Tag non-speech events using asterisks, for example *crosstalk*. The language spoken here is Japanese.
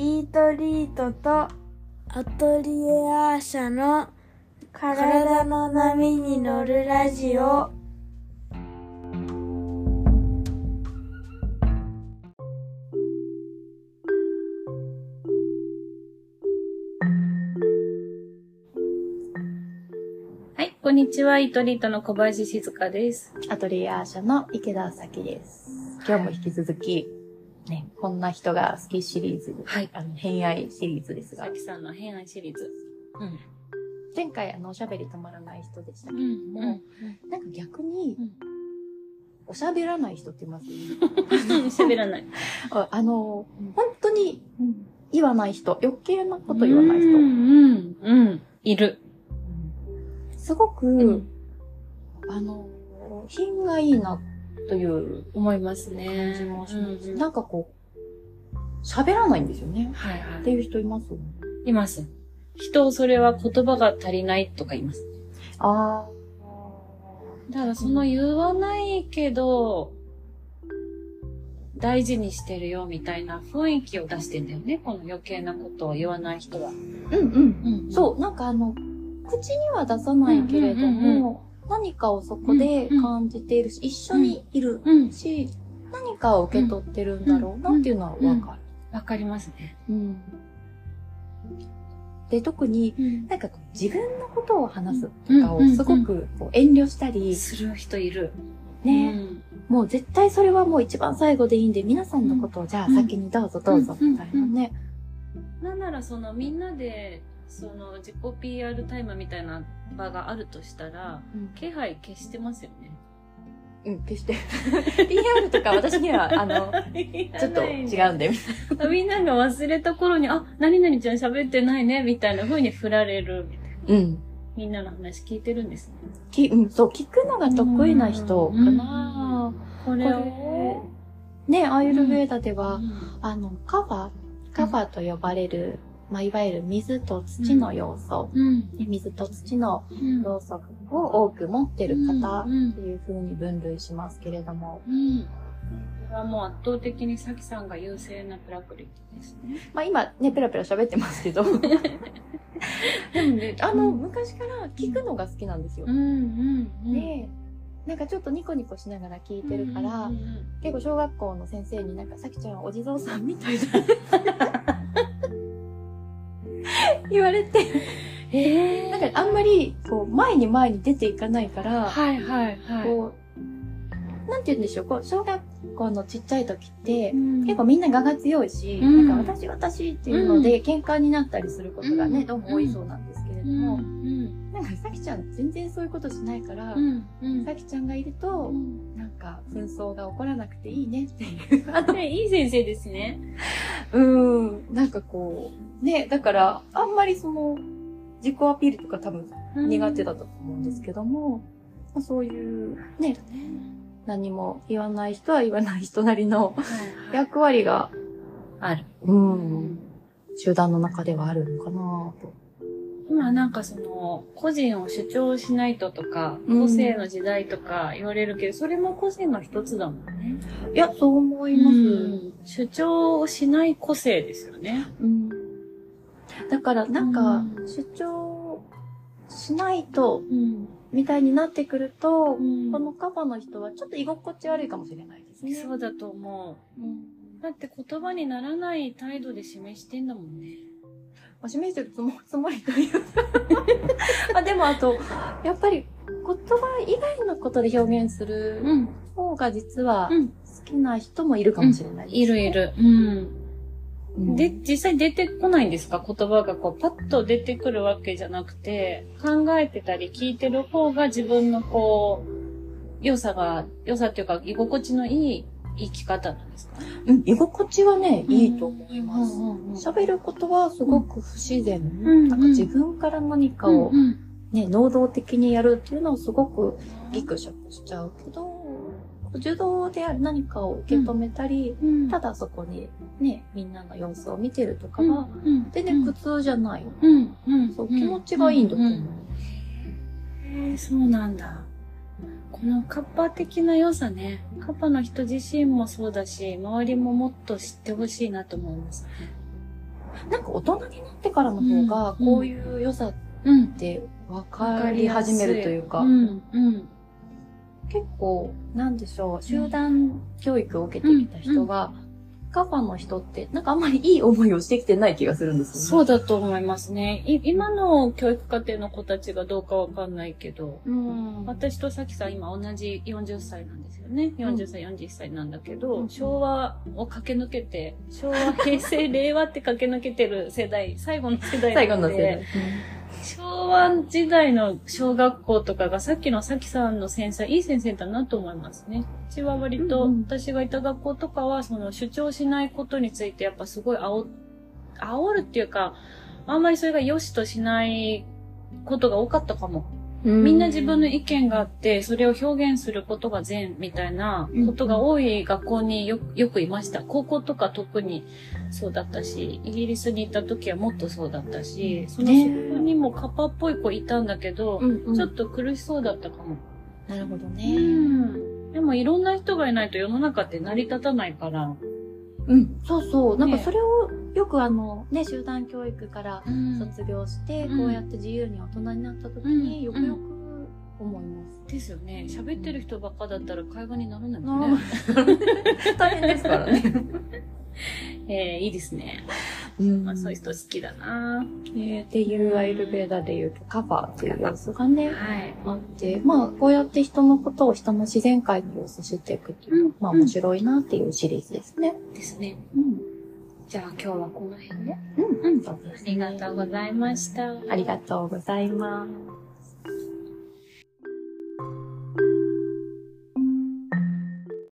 イートリートとアトリエアーシャの体の波に乗るラジオはい、こんにちは。イートリートの小林静香です。アトリエアーシャの池田咲です。今日も引き続き、ね、こんな人が好きシリーズ、はいあの、偏愛シリーズですがさ、きさんの偏愛シリーズ。うん。前回あの、おしゃべり止まらない人でしたけどうん。も、なんか逆に、うんおしゃべらない人って言います *laughs* 喋らない。*laughs* ああのうん、本当に言わない人、余計なこと言わない人。うん、うん、うん。いる。すごく、うんあの、品がいいなという思います感ね。じもします。うんなんかこう、喋らないんですよね。はいはっていう人います？い。います。人をそれは言葉が足りないとか言います。ああ。だからその言わないけど、大事にしてるよみたいな雰囲気を出してんだよね。この余計なことを言わない人は。うんうん。うんそう、なんかあの、口には出さないけれどうんうんうんも、何かをそこで感じているし、一緒にいるうん。し、何かを受け取ってるんだろうなっていうのはわかわかりますね。る。うん。で、特に、うん。なんかこう自分のことを話すとうん。かをすごくこう遠慮したり、する人いる。ね、うん。もう絶対それはもう一番最後でいいんで、皆さんのことをじゃあうん先にどうぞどうぞみたいなね。なんならそのみんなでその自己 PR タイムみたいな場があるとしたら気配消してますよね。うん、決して。*laughs* PR とか私には、あの、*laughs* ちょっと違うんで。*laughs* みんなが忘れた頃に、あ、何々ちゃん喋ってないね、みたいな風に振られる。うん。みんなの話聞いてるんですね。き、うん、そう、聞くのが得意な人かな。これこれを、ね、アーユルヴェーダでは、うんあの、カファ、カファと呼ばれる、まあ、いわゆる水と土の要素、うん。ね水と土のうん。要素を多く持ってる方うんっていう風に分類しますけれども、うん。これはもう圧倒的にさきさんが優勢なプラクリですね。まあ今ね、ペラペラ喋ってますけど、*laughs* でもね、あの、うん昔から聞くのが好きなんですよ。んうんで、なんかちょっとニコニコしながら聞いてるから、結構小学校の先生になんか、さきちゃんはお地蔵さんみたいだ。言われて、ええなんかあんまり、こう、前に前に出ていかないから、はいはいはい。こう、なんて言うんでしょう、こう、小学校のちっちゃい時って、うん。結構みんな我が強いし、うん。なんか私私っていうので喧嘩になったりすることがね、うん。どうも多いそうなんですけれどうんも、うん。なんかさきちゃん全然そういうことしないから、さきちゃんがいると、うん。なんか紛争が起こらなくていいねっていう。あねいい先生ですね。うん。なんかこう、ね、だから、あんまりその、自己アピールとか多分苦手だったと思うんですけども、まあそういう、ね、何も言わない人は言わない人なりのはい役割が、ある。うん、集団の中ではあるのかなと。今なんかその、個人を主張しないととか、うん個性の時代とか言われるけど、それも個性の一つだもんね。いや、そう思います。うん主張をしない個性ですよね。うんだから、なんかう、主張しないと、うん。みたいになってくると、うんこのカファの人はちょっと居心地悪いかもしれないですね。そうだと思うんう。だって言葉にならない態度で示してんだもんね。まあ、示してるつもつもりというか *laughs* あでもあと、やっぱり言葉以外のことで表現するん。方が実はうん好きな人もいるかもしれないです、いるいる。うん。うんで、実際出てこないんですか？言葉がこう、パッと出てくるわけじゃなくて、考えてたり聞いてる方が自分のこう、良さが、良さっていうか、居心地のいい生き方なんですかうん、居心地はね、うんいいと思います。喋、ることはすごく不自然。んなんか自分から何かをうんね、能動的にやるっていうのはすごくギクシャクしちゃうけど、受動で何かを受け止めたり、うんただそこにね、みんなの様子を見てるとかは、うん全然苦痛じゃない。うんうんそう、気持ちがいいんだと思う。へえそうなんだ。このカッパ的な良さね。カッパの人自身もそうだし、周りももっと知ってほしいなと思いますね。なんか大人になってからの方が、うんこういう良さっうん。て分かり始めるというか、うん。うん。結構、なんでしょう、集団教育を受けてきた人が、カファの人って、なんかあんまりいい思いをしてきてない気がするんですよね。そうだと思いますね。い今の教育課程の子たちがどうかわかんないけど、うん。私とさきさん今同じ40歳なんですよね。40歳、40歳なんだけど、うん昭和を駆け抜けて、昭和、平成、令和って駆け抜けてる世代、最後の世代最なので、後の世代。昭和時代の小学校とかがさっきのさきさんの先生、いい先生だなと思いますね。うちは割と、私がいた学校とかは、その主張しないことについてやっぱすごい煽、煽るっていうか、あんまりそれが良しとしないことが多かったかも。みんな自分の意見があって、それを表現することが善みたいなことが多い学校によよくいました。高校とか特にそうだったし、イギリスに行った時はもっとそうだったし、そのねそこにもカッパっぽい子いたんだけど、ちょっと苦しそうだったかも。なるほどうね。ん。でもいろんな人がいないと世の中って成り立たないから。うん。そうそう。なんかねそれをよくあの、ね、集団教育からうん卒業して、うんこうやって自由に大人になった時に、うんよくよく思います。ですよね。喋ってる人ばっかだったら会話にならないなもんね。*laughs* 大変ですからね。*laughs* えー、いいですね。うんまあ、そういう人好きだなねっていうアイルベーダで言うとカバーっていう要素がね、はい。あって、まあ、こうやって人のことを人の自然界の様子知っていくっていうのは、うんまあ面白いなっていうシリーズですね。ですね。うん。じゃあ今日はこの辺で。うん。うんありがとうございました。ありがとうございます。